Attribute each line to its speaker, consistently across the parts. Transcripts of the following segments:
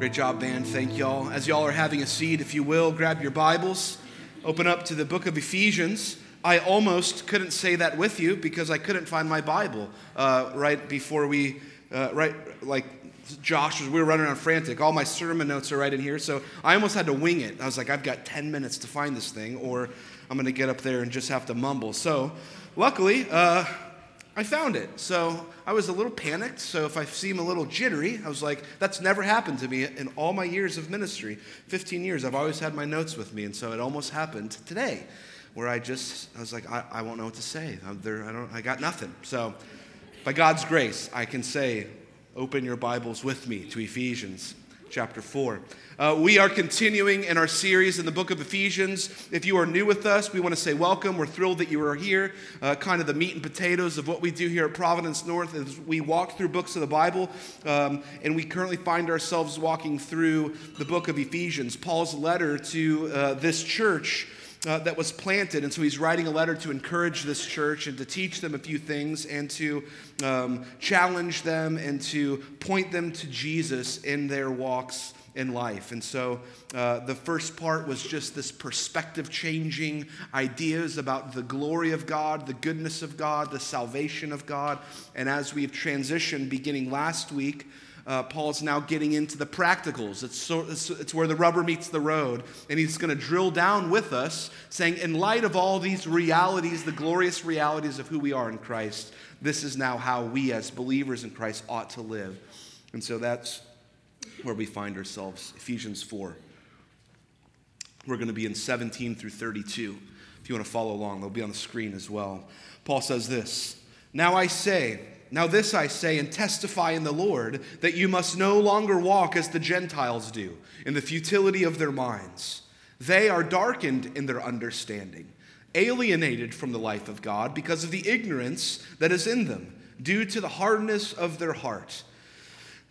Speaker 1: Great job, band. Thank y'all. As y'all are having a seat, if you will, grab your Bibles, open up to the book of Ephesians. I almost couldn't say that with you because I couldn't find my Bible uh, right before we, uh, right, like Josh was, we were running around frantic. All my sermon notes are right in here, so I almost had to wing it. I was like, I've got 10 minutes to find this thing, or I'm going to get up there and just have to mumble. So, luckily, uh, I found it. So I was a little panicked. So if I seem a little jittery, I was like, that's never happened to me in all my years of ministry. 15 years, I've always had my notes with me. And so it almost happened today where I just, I was like, I, I won't know what to say. I'm there, I, don't, I got nothing. So by God's grace, I can say, open your Bibles with me to Ephesians chapter 4. Uh, we are continuing in our series in the book of Ephesians. If you are new with us, we want to say welcome. We're thrilled that you are here. Uh, kind of the meat and potatoes of what we do here at Providence North is we walk through books of the Bible, um, and we currently find ourselves walking through the book of Ephesians, Paul's letter to uh, this church. Uh, that was planted. And so he's writing a letter to encourage this church and to teach them a few things and to um, challenge them and to point them to Jesus in their walks in life. And so uh, the first part was just this perspective changing ideas about the glory of God, the goodness of God, the salvation of God. And as we've transitioned beginning last week, uh, Paul's now getting into the practicals. It's, so, it's, it's where the rubber meets the road. And he's going to drill down with us, saying, in light of all these realities, the glorious realities of who we are in Christ, this is now how we as believers in Christ ought to live. And so that's where we find ourselves Ephesians 4. We're going to be in 17 through 32. If you want to follow along, they'll be on the screen as well. Paul says this Now I say, now this I say and testify in the Lord, that you must no longer walk as the Gentiles do, in the futility of their minds. They are darkened in their understanding, alienated from the life of God because of the ignorance that is in them, due to the hardness of their heart.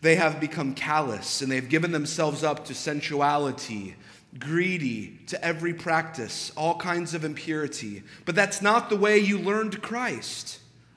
Speaker 1: They have become callous and they've given themselves up to sensuality, greedy to every practice, all kinds of impurity. But that's not the way you learned Christ,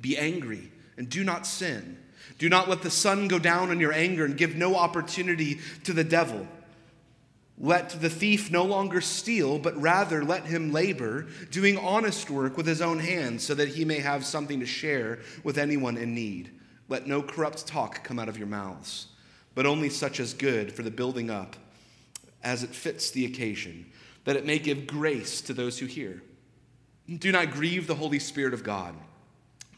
Speaker 1: Be angry and do not sin. Do not let the sun go down on your anger and give no opportunity to the devil. Let the thief no longer steal, but rather let him labor, doing honest work with his own hands, so that he may have something to share with anyone in need. Let no corrupt talk come out of your mouths, but only such as good for the building up, as it fits the occasion, that it may give grace to those who hear. Do not grieve the Holy Spirit of God,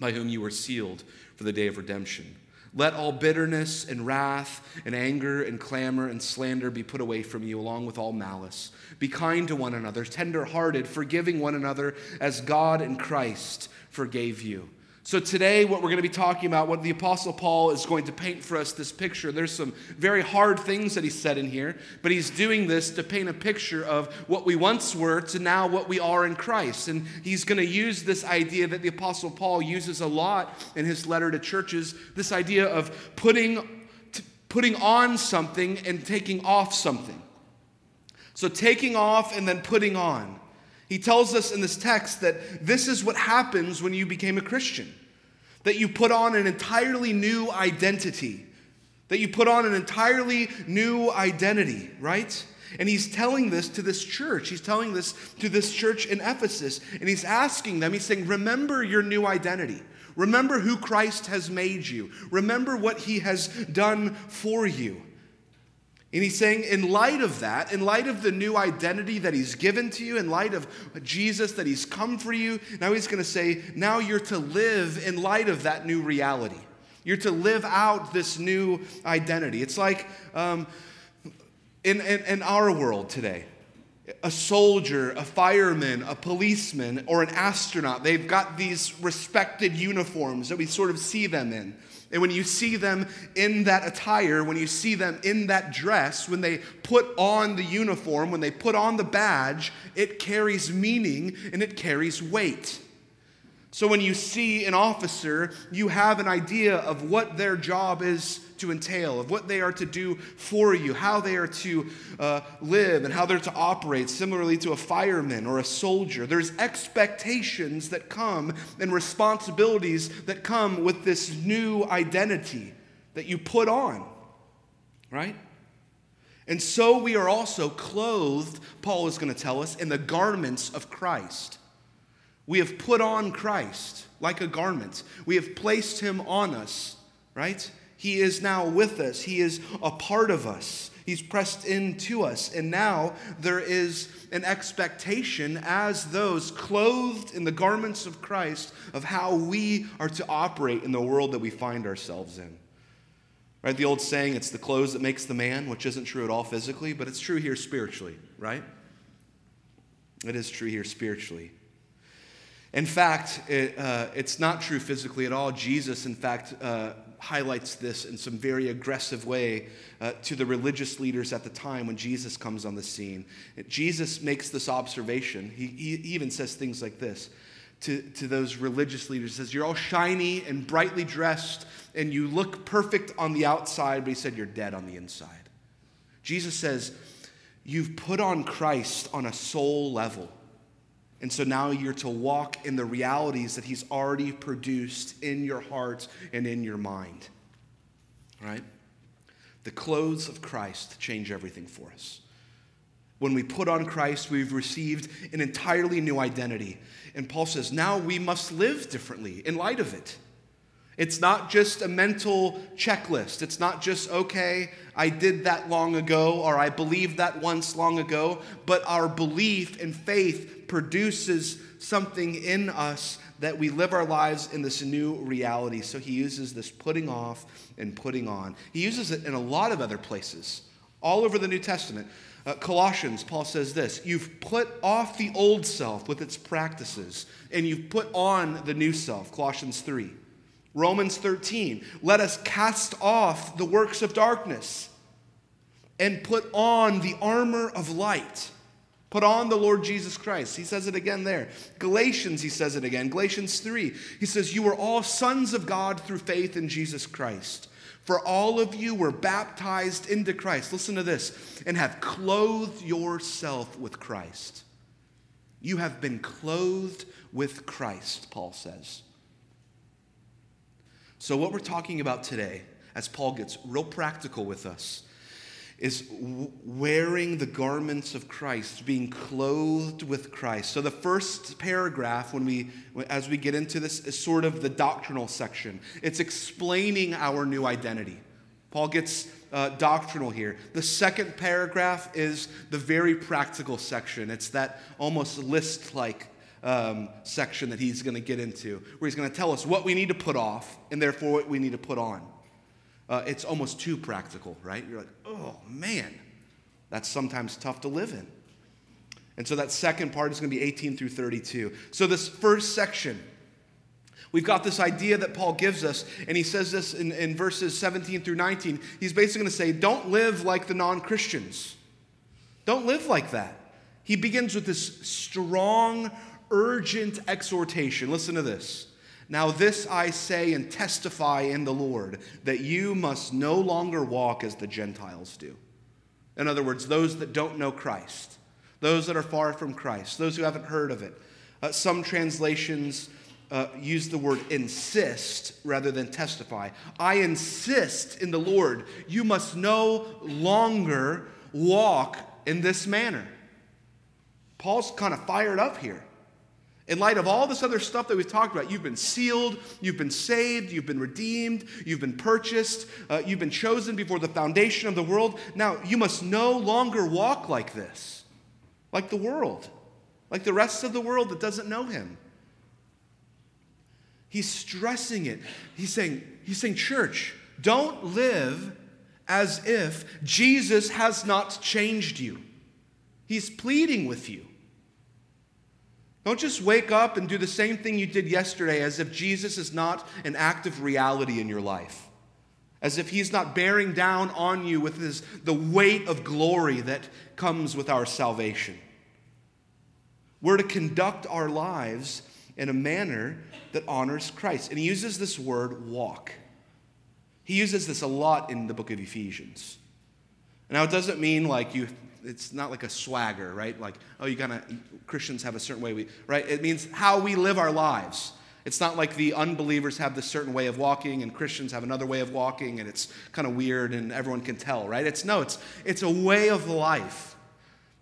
Speaker 1: by whom you were sealed for the day of redemption. Let all bitterness and wrath and anger and clamor and slander be put away from you, along with all malice. Be kind to one another, tender hearted, forgiving one another as God in Christ forgave you. So, today, what we're going to be talking about, what the Apostle Paul is going to paint for us this picture. There's some very hard things that he said in here, but he's doing this to paint a picture of what we once were to now what we are in Christ. And he's going to use this idea that the Apostle Paul uses a lot in his letter to churches this idea of putting, putting on something and taking off something. So, taking off and then putting on. He tells us in this text that this is what happens when you became a Christian that you put on an entirely new identity, that you put on an entirely new identity, right? And he's telling this to this church. He's telling this to this church in Ephesus. And he's asking them, he's saying, Remember your new identity. Remember who Christ has made you. Remember what he has done for you. And he's saying, in light of that, in light of the new identity that he's given to you, in light of Jesus that he's come for you, now he's going to say, now you're to live in light of that new reality. You're to live out this new identity. It's like um, in, in, in our world today. a soldier, a fireman, a policeman, or an astronaut. They've got these respected uniforms that we sort of see them in. And when you see them in that attire, when you see them in that dress, when they put on the uniform, when they put on the badge, it carries meaning and it carries weight. So when you see an officer, you have an idea of what their job is to entail, of what they are to do for you, how they are to uh, live, and how they're to operate, similarly to a fireman or a soldier. There's expectations that come and responsibilities that come with this new identity that you put on, right? And so we are also clothed, Paul is going to tell us, in the garments of Christ. We have put on Christ like a garment. We have placed him on us, right? He is now with us. He is a part of us. He's pressed into us. And now there is an expectation as those clothed in the garments of Christ of how we are to operate in the world that we find ourselves in. Right? The old saying, it's the clothes that makes the man, which isn't true at all physically, but it's true here spiritually, right? It is true here spiritually. In fact, it, uh, it's not true physically at all. Jesus, in fact, uh, highlights this in some very aggressive way uh, to the religious leaders at the time when Jesus comes on the scene. Jesus makes this observation. He, he even says things like this to, to those religious leaders. He says, You're all shiny and brightly dressed, and you look perfect on the outside, but he said, You're dead on the inside. Jesus says, You've put on Christ on a soul level. And so now you're to walk in the realities that He's already produced in your heart and in your mind. Right? The clothes of Christ change everything for us. When we put on Christ, we've received an entirely new identity. And Paul says, now we must live differently in light of it. It's not just a mental checklist. It's not just, okay, I did that long ago or I believed that once long ago, but our belief and faith produces something in us that we live our lives in this new reality. So he uses this putting off and putting on. He uses it in a lot of other places, all over the New Testament. Uh, Colossians, Paul says this You've put off the old self with its practices, and you've put on the new self. Colossians 3. Romans 13, let us cast off the works of darkness and put on the armor of light. Put on the Lord Jesus Christ. He says it again there. Galatians, he says it again. Galatians 3, he says, You are all sons of God through faith in Jesus Christ. For all of you were baptized into Christ. Listen to this and have clothed yourself with Christ. You have been clothed with Christ, Paul says. So, what we're talking about today, as Paul gets real practical with us, is wearing the garments of Christ, being clothed with Christ. So the first paragraph, when we, as we get into this, is sort of the doctrinal section. It's explaining our new identity. Paul gets uh, doctrinal here. The second paragraph is the very practical section. It's that almost list like um, section that he's going to get into, where he's going to tell us what we need to put off and therefore what we need to put on uh, it's almost too practical, right? You're like, oh man, that's sometimes tough to live in. And so that second part is going to be 18 through 32. So, this first section, we've got this idea that Paul gives us, and he says this in, in verses 17 through 19. He's basically going to say, don't live like the non Christians. Don't live like that. He begins with this strong, urgent exhortation. Listen to this. Now, this I say and testify in the Lord, that you must no longer walk as the Gentiles do. In other words, those that don't know Christ, those that are far from Christ, those who haven't heard of it. Uh, some translations uh, use the word insist rather than testify. I insist in the Lord, you must no longer walk in this manner. Paul's kind of fired up here. In light of all this other stuff that we've talked about, you've been sealed, you've been saved, you've been redeemed, you've been purchased, uh, you've been chosen before the foundation of the world. Now, you must no longer walk like this, like the world, like the rest of the world that doesn't know him. He's stressing it. He's saying, he's saying, church, don't live as if Jesus has not changed you. He's pleading with you. Don't just wake up and do the same thing you did yesterday as if Jesus is not an active reality in your life. As if he's not bearing down on you with his, the weight of glory that comes with our salvation. We're to conduct our lives in a manner that honors Christ. And he uses this word walk. He uses this a lot in the book of Ephesians. Now, it doesn't mean like you, it's not like a swagger, right? Like, oh, you gotta, Christians have a certain way we, right? It means how we live our lives. It's not like the unbelievers have this certain way of walking and Christians have another way of walking and it's kind of weird and everyone can tell, right? It's no, it's, it's a way of life.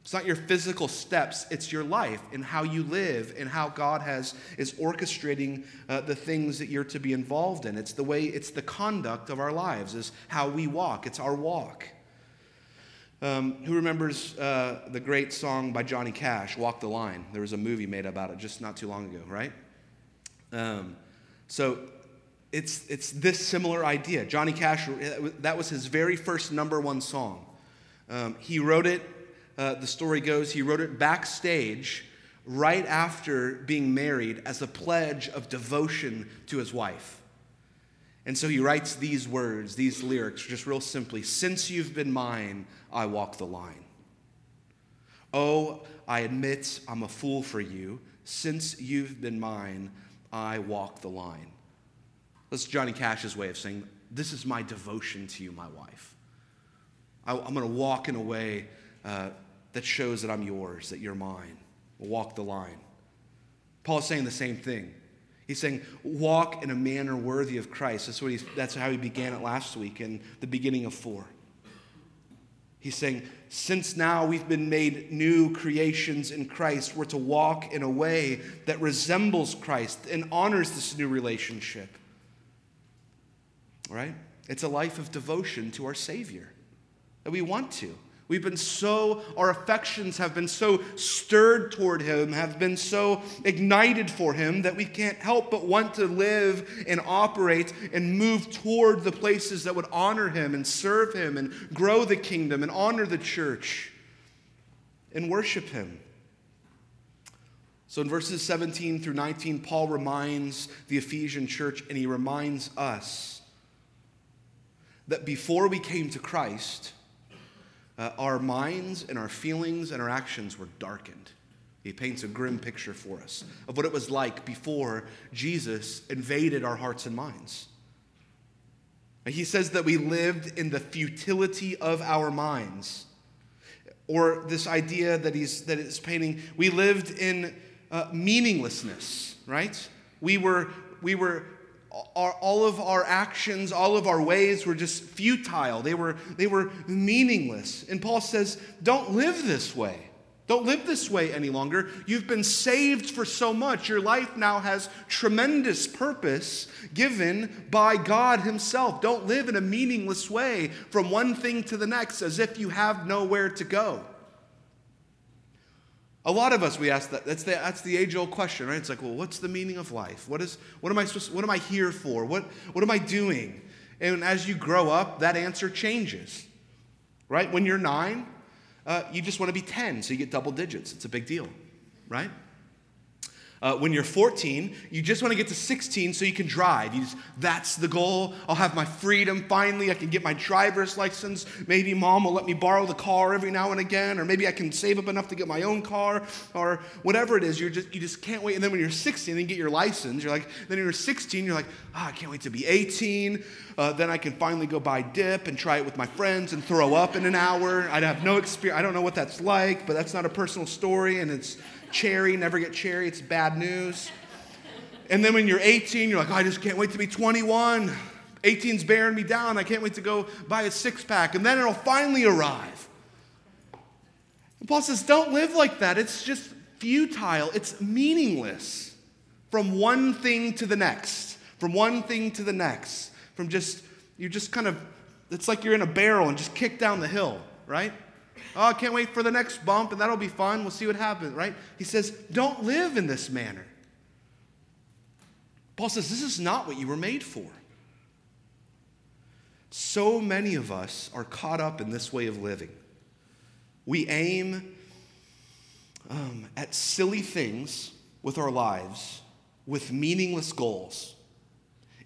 Speaker 1: It's not your physical steps, it's your life and how you live and how God has is orchestrating uh, the things that you're to be involved in. It's the way, it's the conduct of our lives, is how we walk. It's our walk. Um, who remembers uh, the great song by Johnny Cash, Walk the Line? There was a movie made about it just not too long ago, right? Um, so it's, it's this similar idea. Johnny Cash, that was his very first number one song. Um, he wrote it uh, the story goes, he wrote it backstage right after being married as a pledge of devotion to his wife. And so he writes these words, these lyrics, just real simply Since you've been mine, I walk the line. Oh, I admit I'm a fool for you. Since you've been mine, I walk the line. That's Johnny Cash's way of saying, This is my devotion to you, my wife. I, am going to walk in a way uh, that shows that I'm yours, that you're mine. Walk the line. Paul is saying the same thing. He's saying, walk in a manner worthy of Christ. That's, what he's, that's how he began it last week in the beginning of 4. He's saying, since now we've been made new creations in Christ, we're to walk in a way that resembles Christ and honors this new relationship. Right? It's a life of devotion to our Savior that we want to. We've been so, our affections have been so stirred toward Him, have been so ignited for Him that we can't help but want to live and operate and move toward the places that would honor Him and serve Him and grow the kingdom and honor the church and worship Him. So in verses 17 through 19, Paul reminds the Ephesian church and he reminds us that before we came to Christ, uh, our minds and our feelings and our actions were darkened. He paints a grim picture for us of what it was like before Jesus invaded our hearts and minds. And he says that we lived in the futility of our minds. Or this idea that he's that is painting, we lived in uh, meaninglessness, right? We were, we were our, all of our actions, all of our ways were just futile. They were, they were meaningless. And Paul says, don't live this way. Don't live this way any longer. You've been saved for so much. Your life now has tremendous purpose given by God Himself. Don't live in a meaningless way from one thing to the next as if you have nowhere to go. A lot of us, we ask that. That's the, that's the age old question, right? It's like, well, what's the meaning of life? What, is, what, am I supposed, what am I here for? What, what am I doing? And as you grow up, that answer changes, right? When you're nine, uh, you just want to be 10, so you get double digits. It's a big deal, right? Uh, when you're 14, you just want to get to 16 so you can drive. You just, that's the goal. I'll have my freedom finally. I can get my driver's license. Maybe mom will let me borrow the car every now and again, or maybe I can save up enough to get my own car, or whatever it is. You're just, you just can't wait. And then when you're 16, then you get your license. You're like, then you're 16, you're like, oh, I can't wait to be 18. Uh, then I can finally go buy dip and try it with my friends and throw up in an hour. I'd have no experience. I don't know what that's like, but that's not a personal story, and it's cherry, never get cherry, it's bad news. And then when you're 18, you're like, oh, I just can't wait to be 21. 18's bearing me down. I can't wait to go buy a six pack. And then it'll finally arrive. And Paul says, don't live like that. It's just futile, it's meaningless from one thing to the next, from one thing to the next, from just, you're just kind of, it's like you're in a barrel and just kick down the hill, right? Oh, I can't wait for the next bump, and that'll be fun. We'll see what happens, right? He says, Don't live in this manner. Paul says, This is not what you were made for. So many of us are caught up in this way of living. We aim um, at silly things with our lives, with meaningless goals,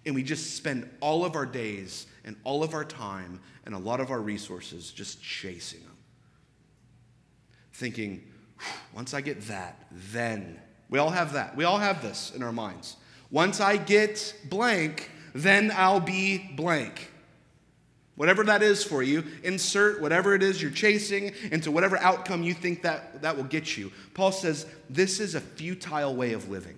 Speaker 1: and we just spend all of our days and all of our time and a lot of our resources just chasing them. Thinking, once I get that, then. We all have that. We all have this in our minds. Once I get blank, then I'll be blank. Whatever that is for you, insert whatever it is you're chasing into whatever outcome you think that, that will get you. Paul says this is a futile way of living.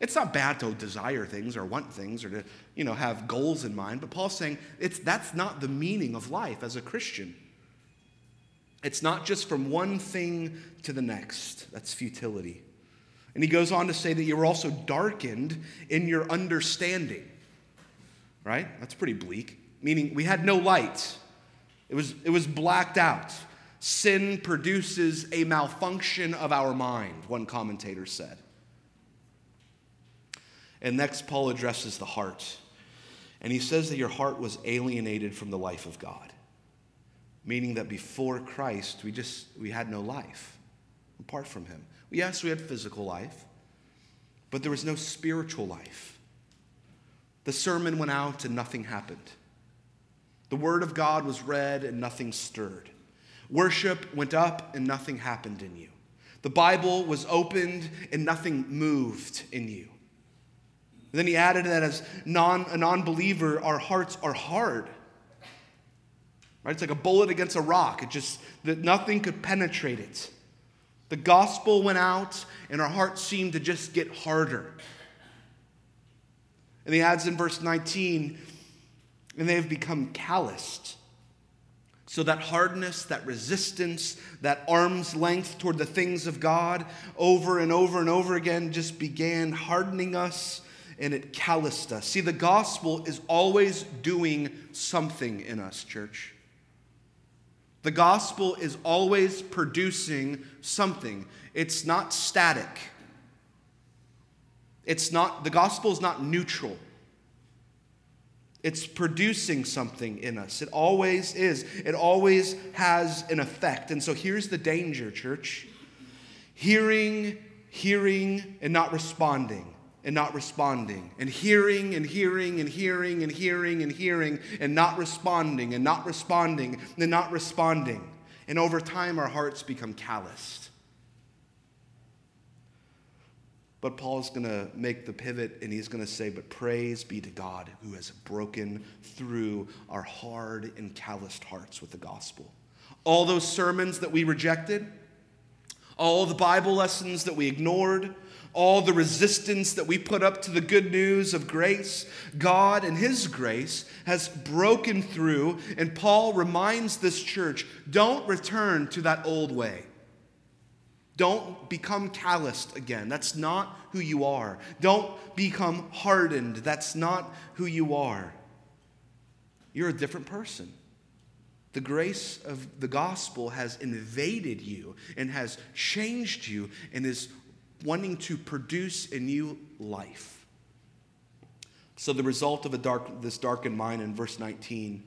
Speaker 1: It's not bad to desire things or want things or to, you know, have goals in mind, but Paul's saying it's, that's not the meaning of life as a Christian. It's not just from one thing to the next. That's futility. And he goes on to say that you were also darkened in your understanding. Right? That's pretty bleak. Meaning we had no light. It was, it was blacked out. Sin produces a malfunction of our mind, one commentator said. And next, Paul addresses the heart. And he says that your heart was alienated from the life of God. Meaning that before Christ, we just we had no life apart from him. Yes, we had physical life, but there was no spiritual life. The sermon went out and nothing happened. The word of God was read and nothing stirred. Worship went up and nothing happened in you. The Bible was opened and nothing moved in you. And then he added that as non, a non believer, our hearts are hard. Right? It's like a bullet against a rock. It just, that nothing could penetrate it. The gospel went out, and our hearts seemed to just get harder. And he adds in verse 19, and they have become calloused. So that hardness, that resistance, that arm's length toward the things of God over and over and over again just began hardening us and it calloused us. See, the gospel is always doing something in us, church. The gospel is always producing something. It's not static. It's not, the gospel is not neutral. It's producing something in us. It always is. It always has an effect. And so here's the danger, church hearing, hearing, and not responding and not responding, and hearing and hearing and hearing and hearing and hearing and not responding and not responding and not responding. And over time, our hearts become calloused. But Paul's going to make the pivot and he's going to say, But praise be to God who has broken through our hard and calloused hearts with the gospel. All those sermons that we rejected, all the Bible lessons that we ignored, all the resistance that we put up to the good news of grace, God and His grace has broken through. And Paul reminds this church don't return to that old way. Don't become calloused again. That's not who you are. Don't become hardened. That's not who you are. You're a different person. The grace of the gospel has invaded you and has changed you and is wanting to produce a new life. So, the result of a dark, this darkened mind in verse 19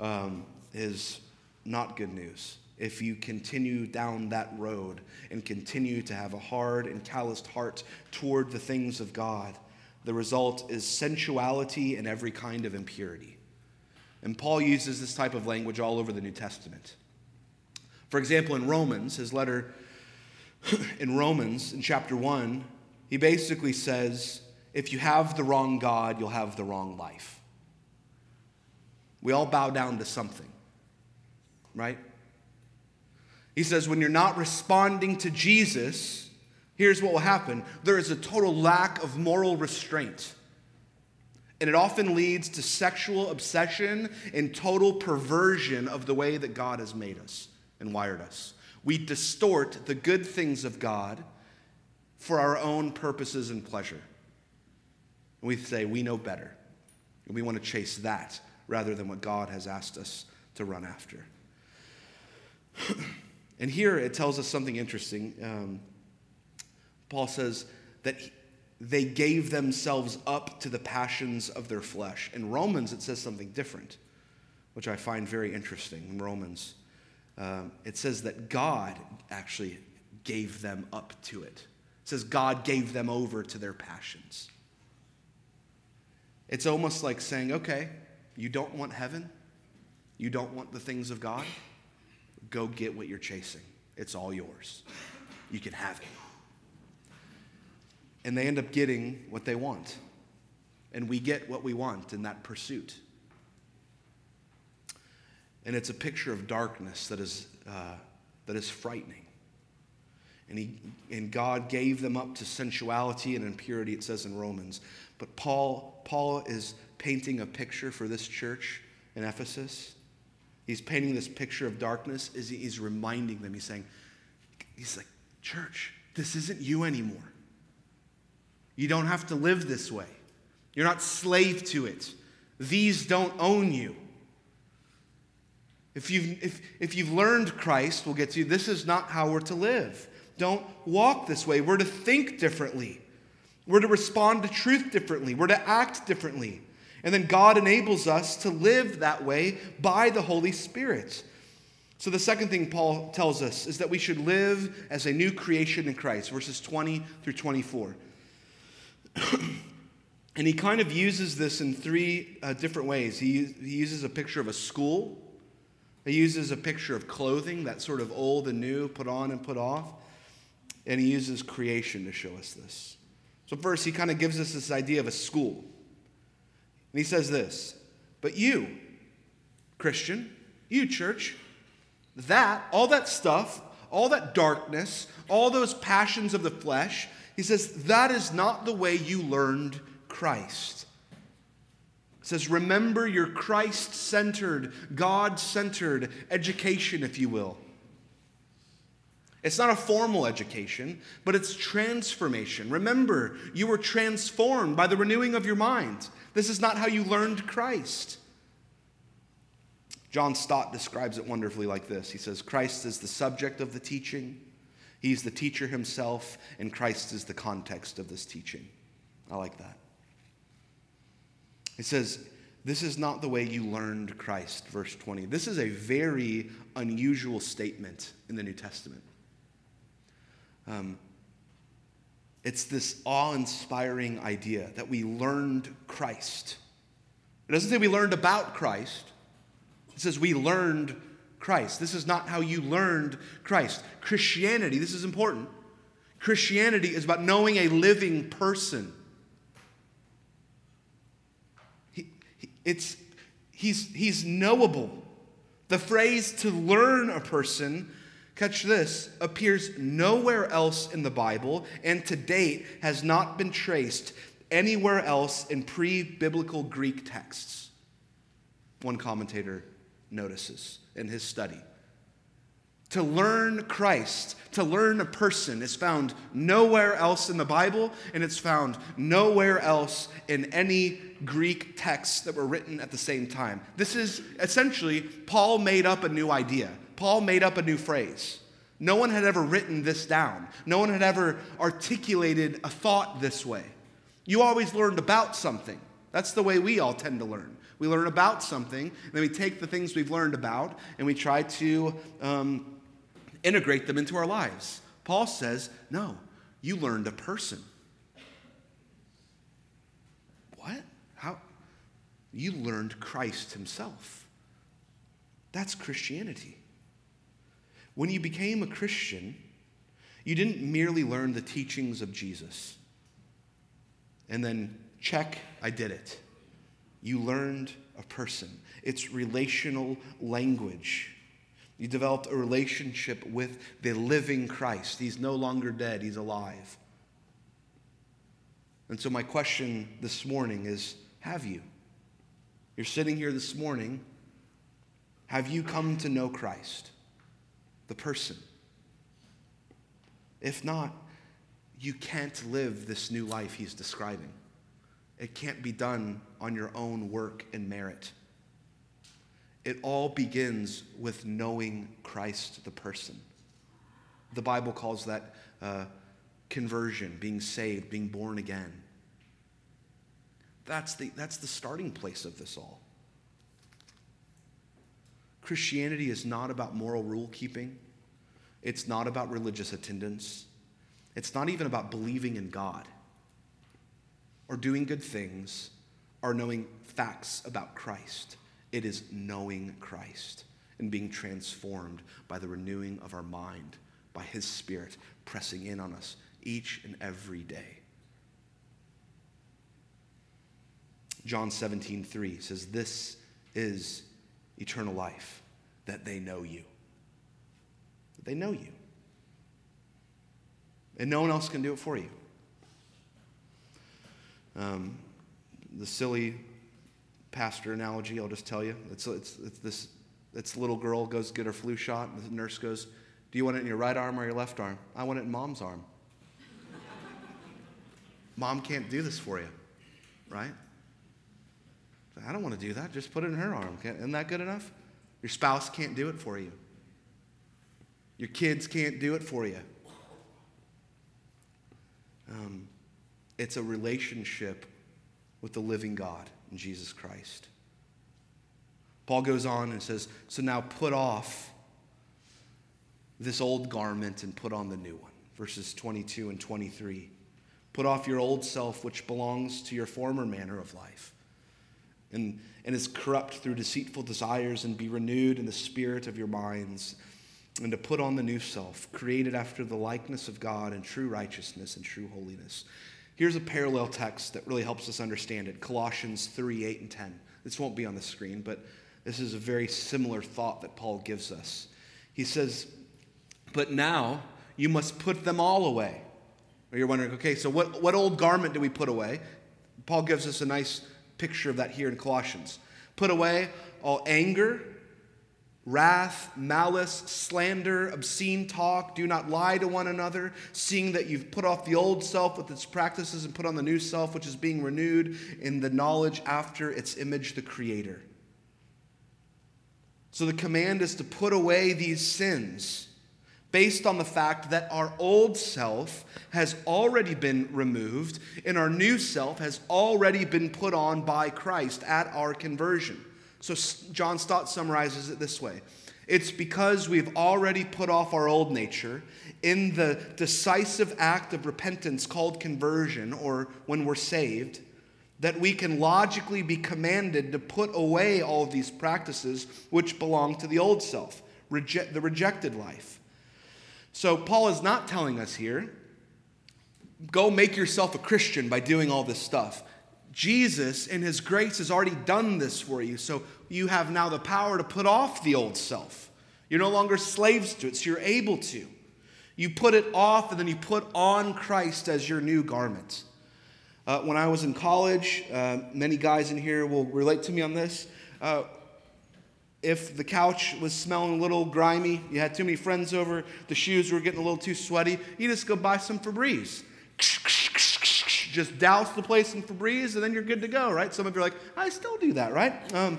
Speaker 1: um, is not good news. If you continue down that road and continue to have a hard and calloused heart toward the things of God, the result is sensuality and every kind of impurity. And Paul uses this type of language all over the New Testament. For example, in Romans, his letter in Romans, in chapter 1, he basically says if you have the wrong God, you'll have the wrong life. We all bow down to something, right? He says when you're not responding to Jesus, here's what will happen there is a total lack of moral restraint. And it often leads to sexual obsession and total perversion of the way that God has made us and wired us. We distort the good things of God for our own purposes and pleasure. And we say, we know better. And we want to chase that rather than what God has asked us to run after. and here it tells us something interesting. Um, Paul says that they gave themselves up to the passions of their flesh. In Romans, it says something different, which I find very interesting in Romans. Um, it says that God actually gave them up to it. It says God gave them over to their passions. It's almost like saying, okay, you don't want heaven, you don't want the things of God, go get what you're chasing. It's all yours. You can have it. And they end up getting what they want. And we get what we want in that pursuit. And it's a picture of darkness that is, uh, that is frightening. And, he, and God gave them up to sensuality and impurity, it says in Romans. But Paul, Paul is painting a picture for this church in Ephesus. He's painting this picture of darkness. Is he's reminding them. He's saying, he's like, church, this isn't you anymore. You don't have to live this way. You're not slave to it. These don't own you. If you've, if, if you've learned Christ, we'll get to you, this is not how we're to live. Don't walk this way. We're to think differently. We're to respond to truth differently. We're to act differently. And then God enables us to live that way by the Holy Spirit. So, the second thing Paul tells us is that we should live as a new creation in Christ, verses 20 through 24. and he kind of uses this in three uh, different ways. He, he uses a picture of a school, he uses a picture of clothing, that sort of old and new, put on and put off. And he uses creation to show us this. So, first, he kind of gives us this idea of a school. And he says this But you, Christian, you, church, that, all that stuff, all that darkness, all those passions of the flesh, he says, that is not the way you learned Christ says, Remember your Christ centered, God centered education, if you will. It's not a formal education, but it's transformation. Remember, you were transformed by the renewing of your mind. This is not how you learned Christ. John Stott describes it wonderfully like this He says, Christ is the subject of the teaching, He's the teacher himself, and Christ is the context of this teaching. I like that. It says, This is not the way you learned Christ, verse 20. This is a very unusual statement in the New Testament. Um, it's this awe inspiring idea that we learned Christ. It doesn't say we learned about Christ, it says we learned Christ. This is not how you learned Christ. Christianity, this is important. Christianity is about knowing a living person. It's, he's, he's knowable. The phrase to learn a person, catch this, appears nowhere else in the Bible and to date has not been traced anywhere else in pre biblical Greek texts. One commentator notices in his study. To learn Christ, to learn a person, is found nowhere else in the Bible, and it's found nowhere else in any Greek texts that were written at the same time. This is essentially, Paul made up a new idea, Paul made up a new phrase. No one had ever written this down, no one had ever articulated a thought this way. You always learned about something. That's the way we all tend to learn. We learn about something, and then we take the things we've learned about and we try to um, integrate them into our lives. Paul says, no, you learned a person. What? How? You learned Christ himself. That's Christianity. When you became a Christian, you didn't merely learn the teachings of Jesus and then check, I did it. You learned a person. It's relational language. You developed a relationship with the living Christ. He's no longer dead, he's alive. And so, my question this morning is Have you? You're sitting here this morning. Have you come to know Christ, the person? If not, you can't live this new life he's describing. It can't be done on your own work and merit. It all begins with knowing Christ, the person. The Bible calls that uh, conversion, being saved, being born again. That's the, that's the starting place of this all. Christianity is not about moral rule keeping, it's not about religious attendance, it's not even about believing in God or doing good things or knowing facts about Christ. It is knowing Christ and being transformed by the renewing of our mind, by His Spirit pressing in on us each and every day. John 17, 3 says, This is eternal life, that they know you. That they know you. And no one else can do it for you. Um, the silly pastor analogy, I'll just tell you. It's, it's, it's this it's little girl goes get her flu shot, and the nurse goes, Do you want it in your right arm or your left arm? I want it in mom's arm. Mom can't do this for you, right? I don't want to do that. Just put it in her arm. Isn't that good enough? Your spouse can't do it for you. Your kids can't do it for you. Um, it's a relationship with the living God in Jesus Christ. Paul goes on and says, So now put off this old garment and put on the new one. Verses 22 and 23. Put off your old self, which belongs to your former manner of life and, and is corrupt through deceitful desires, and be renewed in the spirit of your minds, and to put on the new self, created after the likeness of God in true righteousness and true holiness. Here's a parallel text that really helps us understand it Colossians 3 8 and 10. This won't be on the screen, but this is a very similar thought that Paul gives us. He says, But now you must put them all away. Or you're wondering, okay, so what, what old garment do we put away? Paul gives us a nice picture of that here in Colossians. Put away all anger, wrath, malice, slander, obscene talk. Do not lie to one another, seeing that you've put off the old self with its practices and put on the new self, which is being renewed in the knowledge after its image, the Creator. So the command is to put away these sins based on the fact that our old self has already been removed and our new self has already been put on by Christ at our conversion. So John Stott summarizes it this way It's because we've already put off our old nature in the decisive act of repentance called conversion, or when we're saved. That we can logically be commanded to put away all these practices which belong to the old self, the rejected life. So, Paul is not telling us here go make yourself a Christian by doing all this stuff. Jesus, in his grace, has already done this for you. So, you have now the power to put off the old self. You're no longer slaves to it, so you're able to. You put it off, and then you put on Christ as your new garment. Uh, when I was in college, uh, many guys in here will relate to me on this. Uh, if the couch was smelling a little grimy, you had too many friends over, the shoes were getting a little too sweaty, you just go buy some Febreze. Just douse the place in Febreze and then you're good to go, right? Some of you are like, I still do that, right? Um,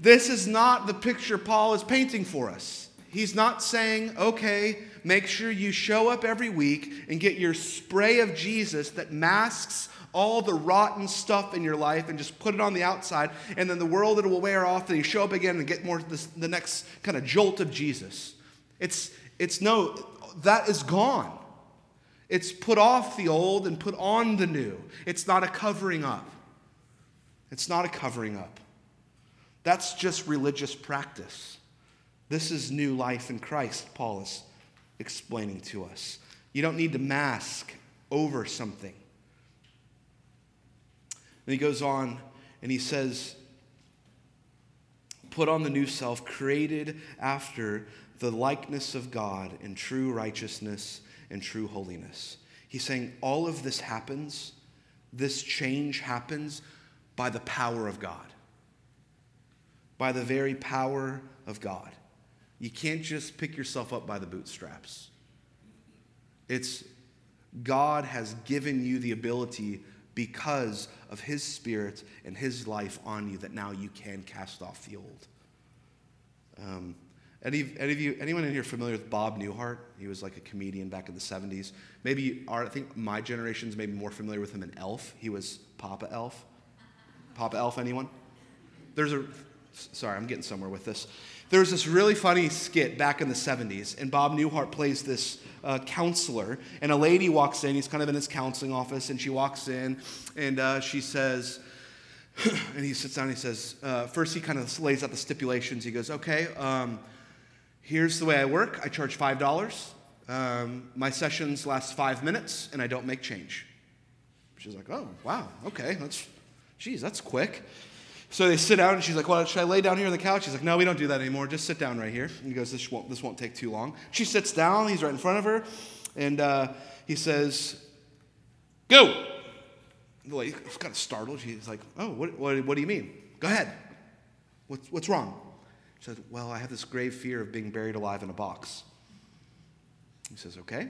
Speaker 1: this is not the picture Paul is painting for us. He's not saying, okay, make sure you show up every week and get your spray of Jesus that masks all the rotten stuff in your life and just put it on the outside, and then the world it will wear off, and you show up again and get more this, the next kind of jolt of Jesus. It's it's no that is gone. It's put off the old and put on the new. It's not a covering up. It's not a covering up. That's just religious practice. This is new life in Christ, Paul is explaining to us. You don't need to mask over something. And he goes on and he says, Put on the new self, created after the likeness of God in true righteousness and true holiness. He's saying all of this happens, this change happens by the power of God. By the very power of God. You can't just pick yourself up by the bootstraps. It's God has given you the ability because of his spirit and his life on you that now you can cast off the old. Um, any, any of you, anyone in here familiar with Bob Newhart? He was like a comedian back in the 70s. Maybe our, I think my generation's maybe more familiar with him in Elf. He was Papa Elf. Papa Elf, anyone? There's a, sorry, I'm getting somewhere with this. There was this really funny skit back in the 70s, and Bob Newhart plays this uh, counselor, and a lady walks in. He's kind of in his counseling office, and she walks in, and uh, she says, and he sits down and he says, uh, first he kind of lays out the stipulations. He goes, okay, um, here's the way I work. I charge $5. Um, my sessions last five minutes, and I don't make change. She's like, oh, wow, okay, that's, geez, that's quick. So they sit down, and she's like, Well, should I lay down here on the couch? He's like, No, we don't do that anymore. Just sit down right here. And he goes, This won't, this won't take too long. She sits down, he's right in front of her, and uh, he says, Go. The lady's kind of startled. She's like, Oh, what, what, what do you mean? Go ahead. What's, what's wrong? She says, Well, I have this grave fear of being buried alive in a box. He says, Okay.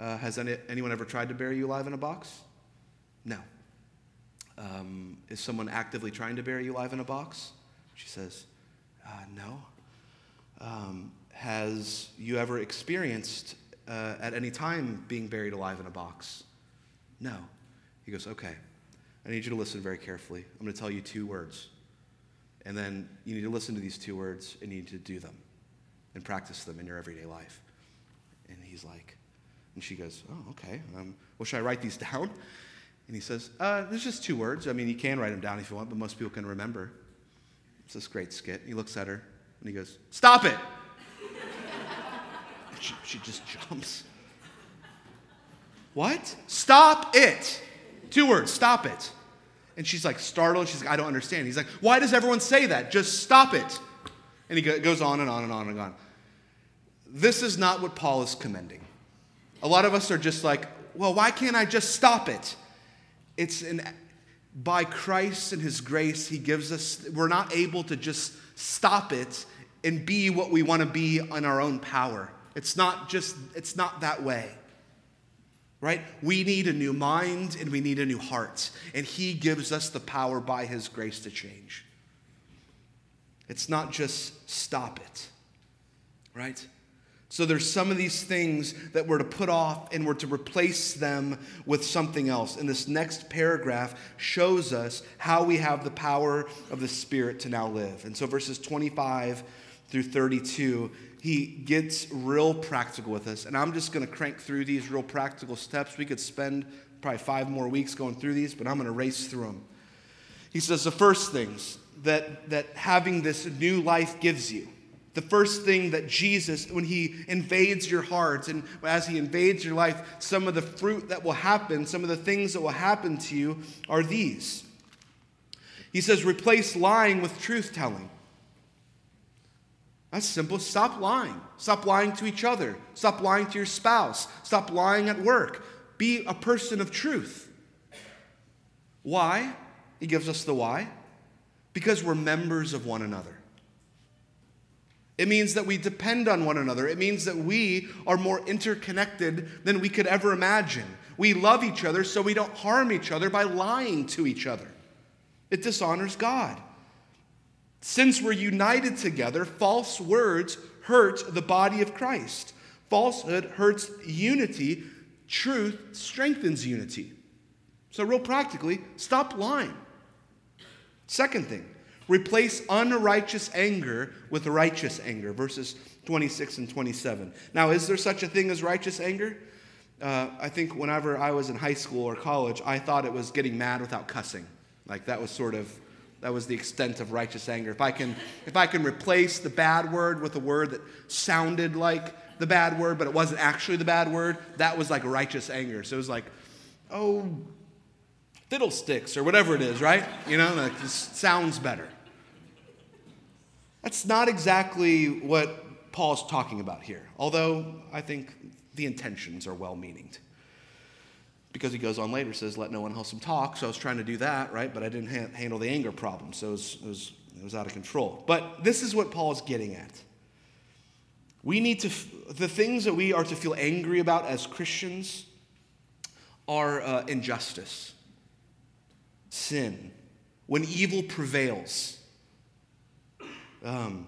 Speaker 1: Uh, has any, anyone ever tried to bury you alive in a box? No. Um, is someone actively trying to bury you alive in a box? She says, uh, No. Um, has you ever experienced uh, at any time being buried alive in a box? No. He goes, Okay. I need you to listen very carefully. I'm going to tell you two words. And then you need to listen to these two words and you need to do them and practice them in your everyday life. And he's like, and she goes, Oh, okay. Um, well, should I write these down? And he says, uh, There's just two words. I mean, you can write them down if you want, but most people can remember. It's this great skit. He looks at her and he goes, Stop it! she, she just jumps. What? Stop it! Two words, stop it. And she's like startled. She's like, I don't understand. He's like, Why does everyone say that? Just stop it. And he goes on and on and on and on. This is not what Paul is commending. A lot of us are just like, Well, why can't I just stop it? It's an, by Christ and His grace, He gives us, we're not able to just stop it and be what we want to be on our own power. It's not just, it's not that way. Right? We need a new mind and we need a new heart. And He gives us the power by His grace to change. It's not just stop it. Right? So there's some of these things that we're to put off and we're to replace them with something else. And this next paragraph shows us how we have the power of the Spirit to now live. And so verses 25 through 32, he gets real practical with us. And I'm just going to crank through these real practical steps. We could spend probably five more weeks going through these, but I'm going to race through them. He says the first things that, that having this new life gives you the first thing that Jesus, when he invades your hearts and as he invades your life, some of the fruit that will happen, some of the things that will happen to you are these. He says, replace lying with truth telling. That's simple. Stop lying. Stop lying to each other. Stop lying to your spouse. Stop lying at work. Be a person of truth. Why? He gives us the why. Because we're members of one another. It means that we depend on one another. It means that we are more interconnected than we could ever imagine. We love each other so we don't harm each other by lying to each other. It dishonors God. Since we're united together, false words hurt the body of Christ. Falsehood hurts unity, truth strengthens unity. So, real practically, stop lying. Second thing, Replace unrighteous anger with righteous anger, verses 26 and 27. Now, is there such a thing as righteous anger? Uh, I think whenever I was in high school or college, I thought it was getting mad without cussing. Like that was sort of that was the extent of righteous anger. If I can if I can replace the bad word with a word that sounded like the bad word, but it wasn't actually the bad word, that was like righteous anger. So it was like, oh, fiddlesticks or whatever it is, right? You know, like sounds better. That's not exactly what Paul's talking about here, although I think the intentions are well meaning. Because he goes on later, says, Let no one wholesome talk. So I was trying to do that, right? But I didn't ha- handle the anger problem. So it was, it, was, it was out of control. But this is what Paul is getting at. We need to, f- the things that we are to feel angry about as Christians are uh, injustice, sin, when evil prevails um,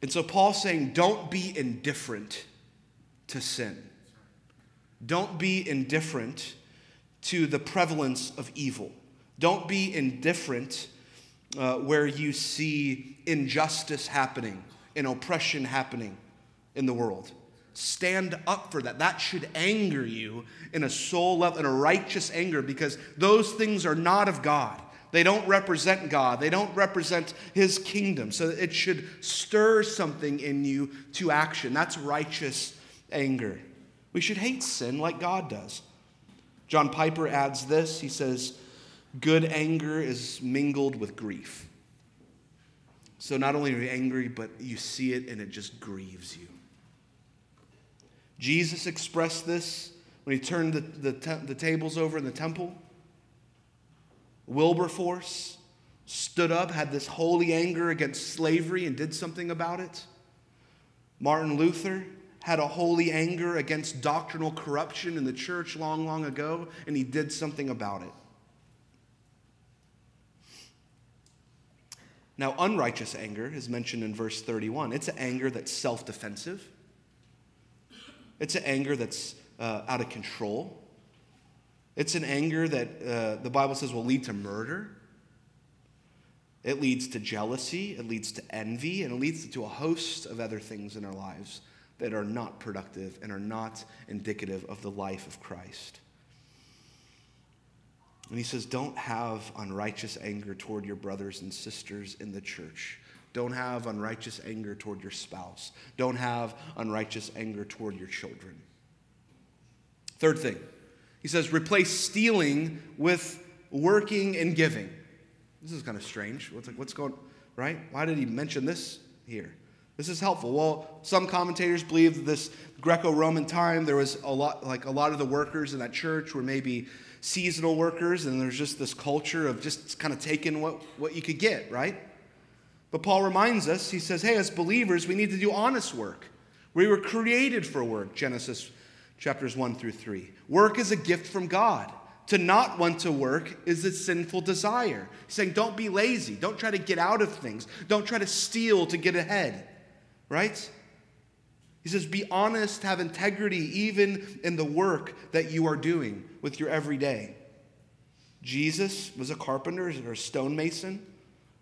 Speaker 1: and so Paul's saying, don't be indifferent to sin. Don't be indifferent to the prevalence of evil. Don't be indifferent uh, where you see injustice happening and oppression happening in the world. Stand up for that. That should anger you in a soul level, in a righteous anger, because those things are not of God. They don't represent God. They don't represent His kingdom. So it should stir something in you to action. That's righteous anger. We should hate sin like God does. John Piper adds this he says, Good anger is mingled with grief. So not only are you angry, but you see it and it just grieves you. Jesus expressed this when he turned the, the, te- the tables over in the temple. Wilberforce stood up, had this holy anger against slavery, and did something about it. Martin Luther had a holy anger against doctrinal corruption in the church long, long ago, and he did something about it. Now, unrighteous anger is mentioned in verse 31. It's an anger that's self defensive, it's an anger that's uh, out of control. It's an anger that uh, the Bible says will lead to murder. It leads to jealousy, it leads to envy, and it leads to a host of other things in our lives that are not productive and are not indicative of the life of Christ. And he says, Don't have unrighteous anger toward your brothers and sisters in the church. Don't have unrighteous anger toward your spouse. Don't have unrighteous anger toward your children. Third thing, he says, replace stealing with working and giving. This is kind of strange. What's, what's going right? Why did he mention this here? This is helpful. Well, some commentators believe that this Greco-Roman time there was a lot like a lot of the workers in that church were maybe seasonal workers, and there's just this culture of just kind of taking what, what you could get, right? But Paul reminds us, he says, hey, as believers, we need to do honest work. We were created for work, Genesis chapters 1 through 3. Work is a gift from God. To not want to work is a sinful desire. He's saying, don't be lazy. Don't try to get out of things. Don't try to steal to get ahead, right? He says, be honest, have integrity, even in the work that you are doing with your everyday. Jesus was a carpenter or a stonemason,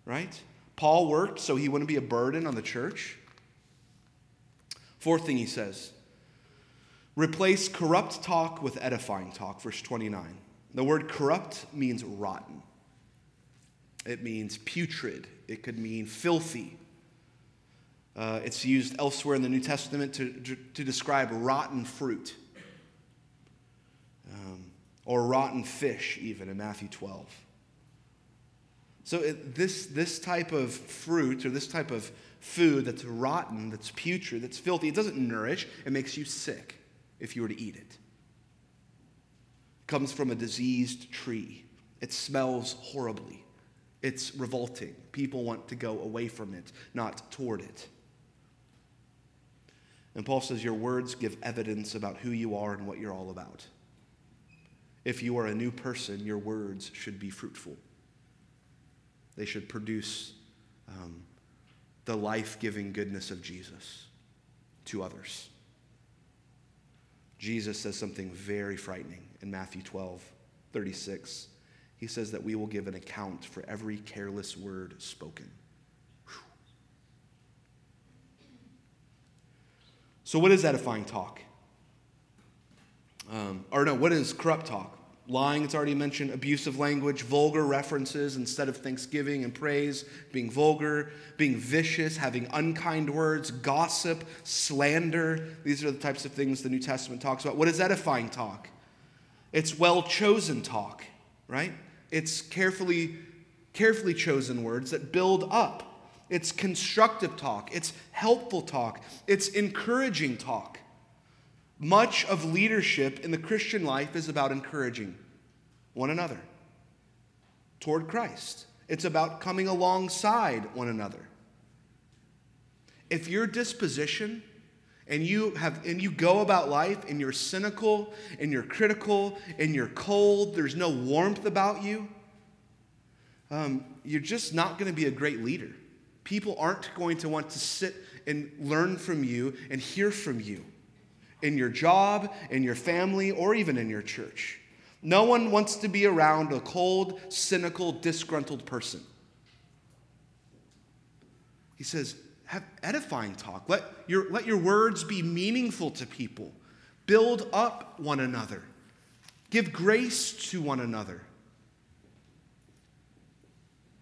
Speaker 1: right? Paul worked so he wouldn't be a burden on the church. Fourth thing he says replace corrupt talk with edifying talk, verse 29. The word corrupt means rotten, it means putrid, it could mean filthy. Uh, it's used elsewhere in the New Testament to, to, describe rotten fruit um, or rotten fish, even in Matthew 12. So, it, this, this type of fruit or this type of food that's rotten, that's putrid, that's filthy, it doesn't nourish, it makes you sick if you were to eat it. It comes from a diseased tree, it smells horribly, it's revolting. People want to go away from it, not toward it. And Paul says, Your words give evidence about who you are and what you're all about. If you are a new person, your words should be fruitful. They should produce um, the life giving goodness of Jesus to others. Jesus says something very frightening in Matthew 12, 36. He says that we will give an account for every careless word spoken. So, what is edifying talk? Um, or no, what is corrupt talk? Lying, it's already mentioned, abusive language, vulgar references instead of thanksgiving and praise, being vulgar, being vicious, having unkind words, gossip, slander. These are the types of things the New Testament talks about. What is edifying talk? It's well chosen talk, right? It's carefully, carefully chosen words that build up it's constructive talk, it's helpful talk, it's encouraging talk. Much of leadership in the Christian life is about encouraging one another toward Christ. It's about coming alongside one another. If your disposition and you have and you go about life and you're cynical and you're critical and you're cold, there's no warmth about you, um, you're just not going to be a great leader. People aren't going to want to sit and learn from you and hear from you in your job, in your family, or even in your church. No one wants to be around a cold, cynical, disgruntled person. He says, have edifying talk. Let your, let your words be meaningful to people. Build up one another. Give grace to one another.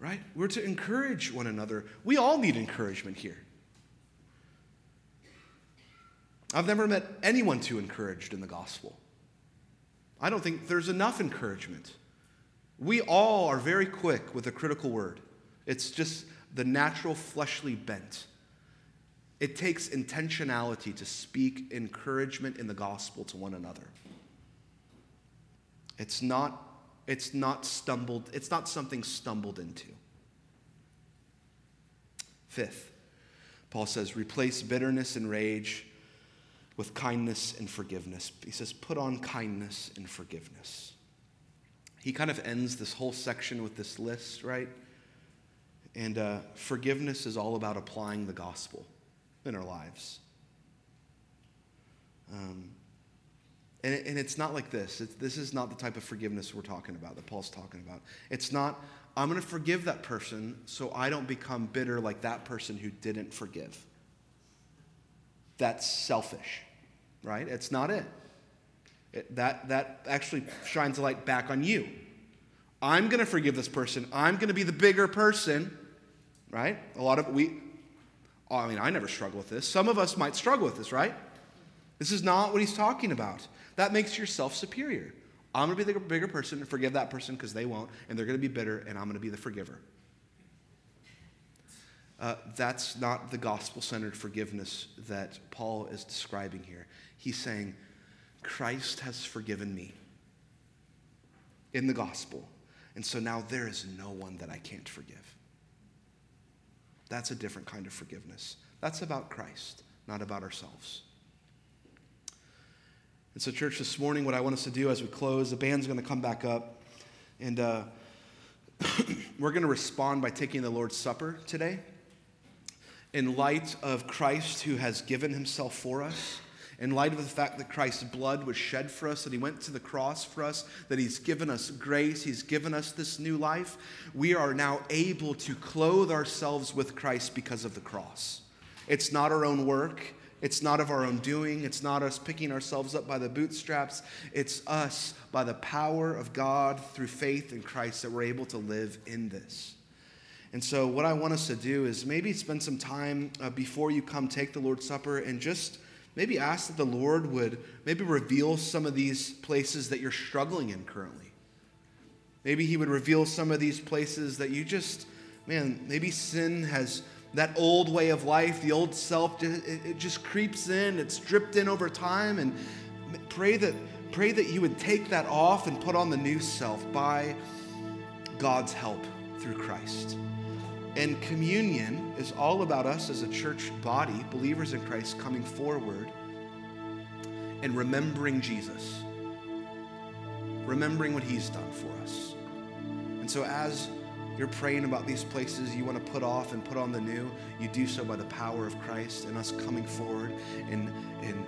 Speaker 1: Right? We're to encourage one another. We all need encouragement here. I've never met anyone too encouraged in the gospel. I don't think there's enough encouragement. We all are very quick with a critical word. It's just the natural fleshly bent. It takes intentionality to speak encouragement in the gospel to one another. It's not, it's not stumbled, it's not something stumbled into. Fifth, Paul says, replace bitterness and rage with kindness and forgiveness. He says, put on kindness and forgiveness. He kind of ends this whole section with this list, right? And uh, forgiveness is all about applying the gospel in our lives. Um, and, it, and it's not like this. It's, this is not the type of forgiveness we're talking about, that Paul's talking about. It's not, I'm going to forgive that person so I don't become bitter like that person who didn't forgive. That's selfish right? It's not it. it that, that actually shines a light back on you. I'm going to forgive this person. I'm going to be the bigger person, right? A lot of we, oh, I mean, I never struggle with this. Some of us might struggle with this, right? This is not what he's talking about. That makes yourself superior. I'm going to be the bigger person and forgive that person because they won't, and they're going to be bitter, and I'm going to be the forgiver. Uh, that's not the gospel centered forgiveness that Paul is describing here. He's saying, Christ has forgiven me in the gospel. And so now there is no one that I can't forgive. That's a different kind of forgiveness. That's about Christ, not about ourselves. And so, church, this morning, what I want us to do as we close, the band's going to come back up, and uh, we're going to respond by taking the Lord's Supper today in light of Christ who has given himself for us in light of the fact that Christ's blood was shed for us, that he went to the cross for us, that he's given us grace, he's given us this new life, we are now able to clothe ourselves with Christ because of the cross. It's not our own work. It's not of our own doing. It's not us picking ourselves up by the bootstraps. It's us, by the power of God through faith in Christ, that we're able to live in this. And so, what I want us to do is maybe spend some time uh, before you come take the Lord's Supper and just maybe ask that the Lord would maybe reveal some of these places that you're struggling in currently. Maybe He would reveal some of these places that you just, man, maybe sin has that old way of life, the old self, it just creeps in, it's dripped in over time. And pray that, pray that you would take that off and put on the new self by God's help through Christ. And communion is all about us as a church body, believers in Christ, coming forward and remembering Jesus, remembering what he's done for us. And so, as you're praying about these places you want to put off and put on the new, you do so by the power of Christ and us coming forward and, and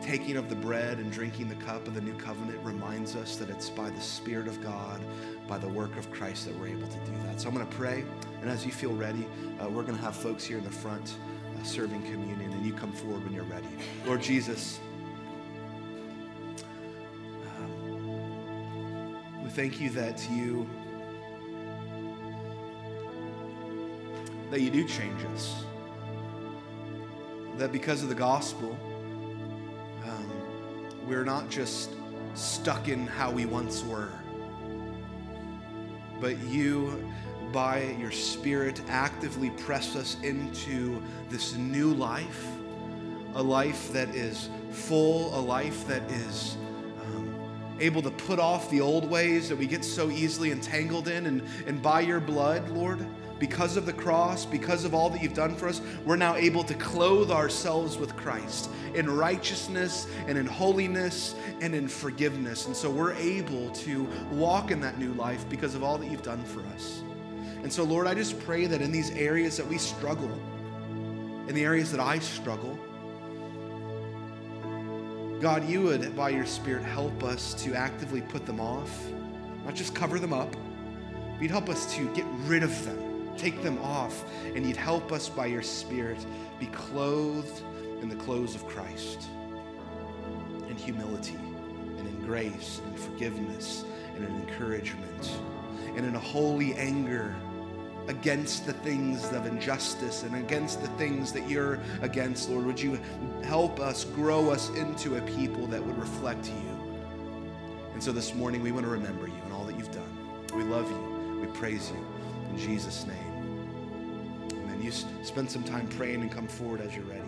Speaker 1: taking of the bread and drinking the cup of the new covenant reminds us that it's by the Spirit of God, by the work of Christ, that we're able to do that. So I'm going to pray. And as you feel ready, uh, we're going to have folks here in the front uh, serving communion, and you come forward when you're ready. Lord Jesus, um, we thank you that you that you do change us. That because of the gospel, um, we're not just stuck in how we once were, but you by your Spirit, actively press us into this new life, a life that is full, a life that is um, able to put off the old ways that we get so easily entangled in. And, and by your blood, Lord, because of the cross, because of all that you've done for us, we're now able to clothe ourselves with Christ in righteousness and in holiness and in forgiveness. And so we're able to walk in that new life because of all that you've done for us. And so, Lord, I just pray that in these areas that we struggle, in the areas that I struggle, God, you would, by your Spirit, help us to actively put them off, not just cover them up, but you'd help us to get rid of them take them off. And you'd help us by your Spirit be clothed in the clothes of Christ, in humility, and in grace, and in forgiveness, and in encouragement, and in a holy anger against the things of injustice and against the things that you're against, Lord. Would you help us, grow us into a people that would reflect you? And so this morning we want to remember you and all that you've done. We love you. We praise you. Jesus' name. Amen. You spend some time praying and come forward as you're ready.